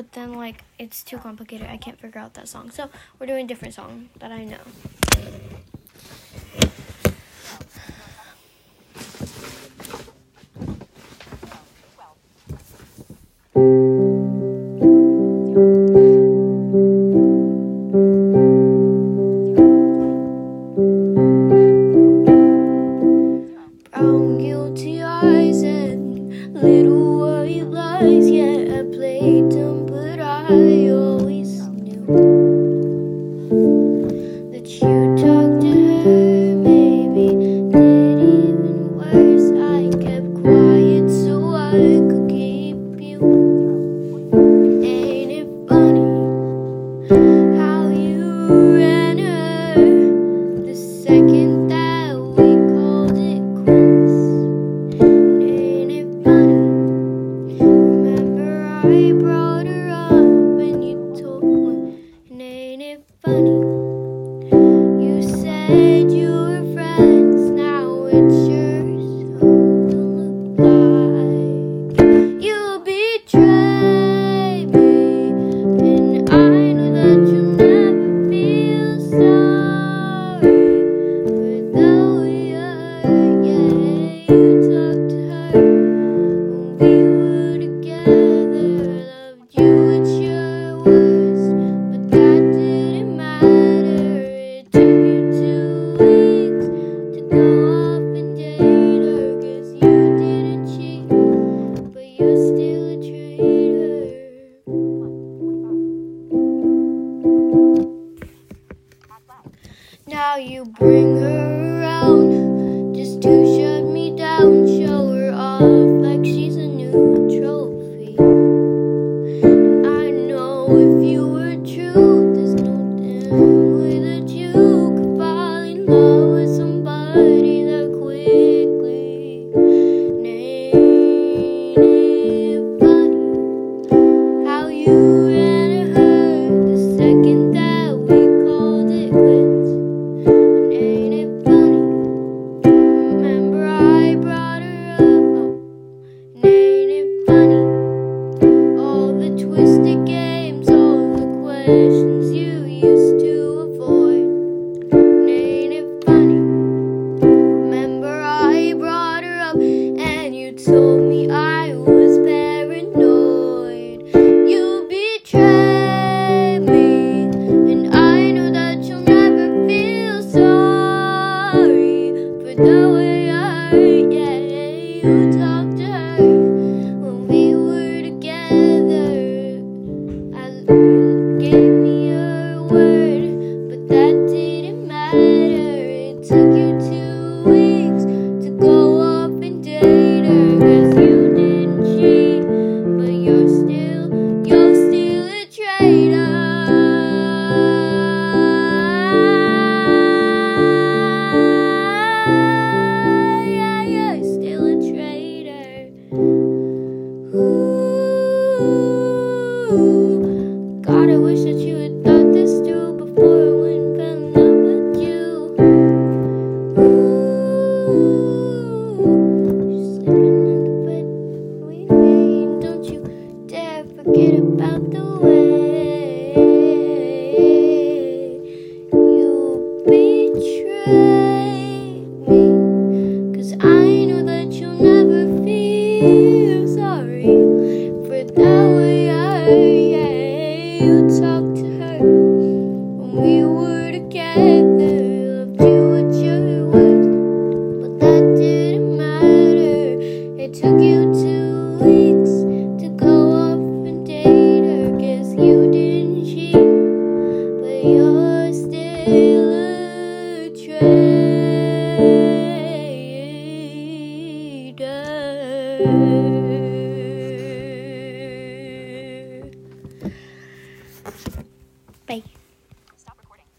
but then like it's too complicated. I can't figure out that song. So we're doing a different song that I know. Brown guilty eyes and little Thank you. forget about the way there.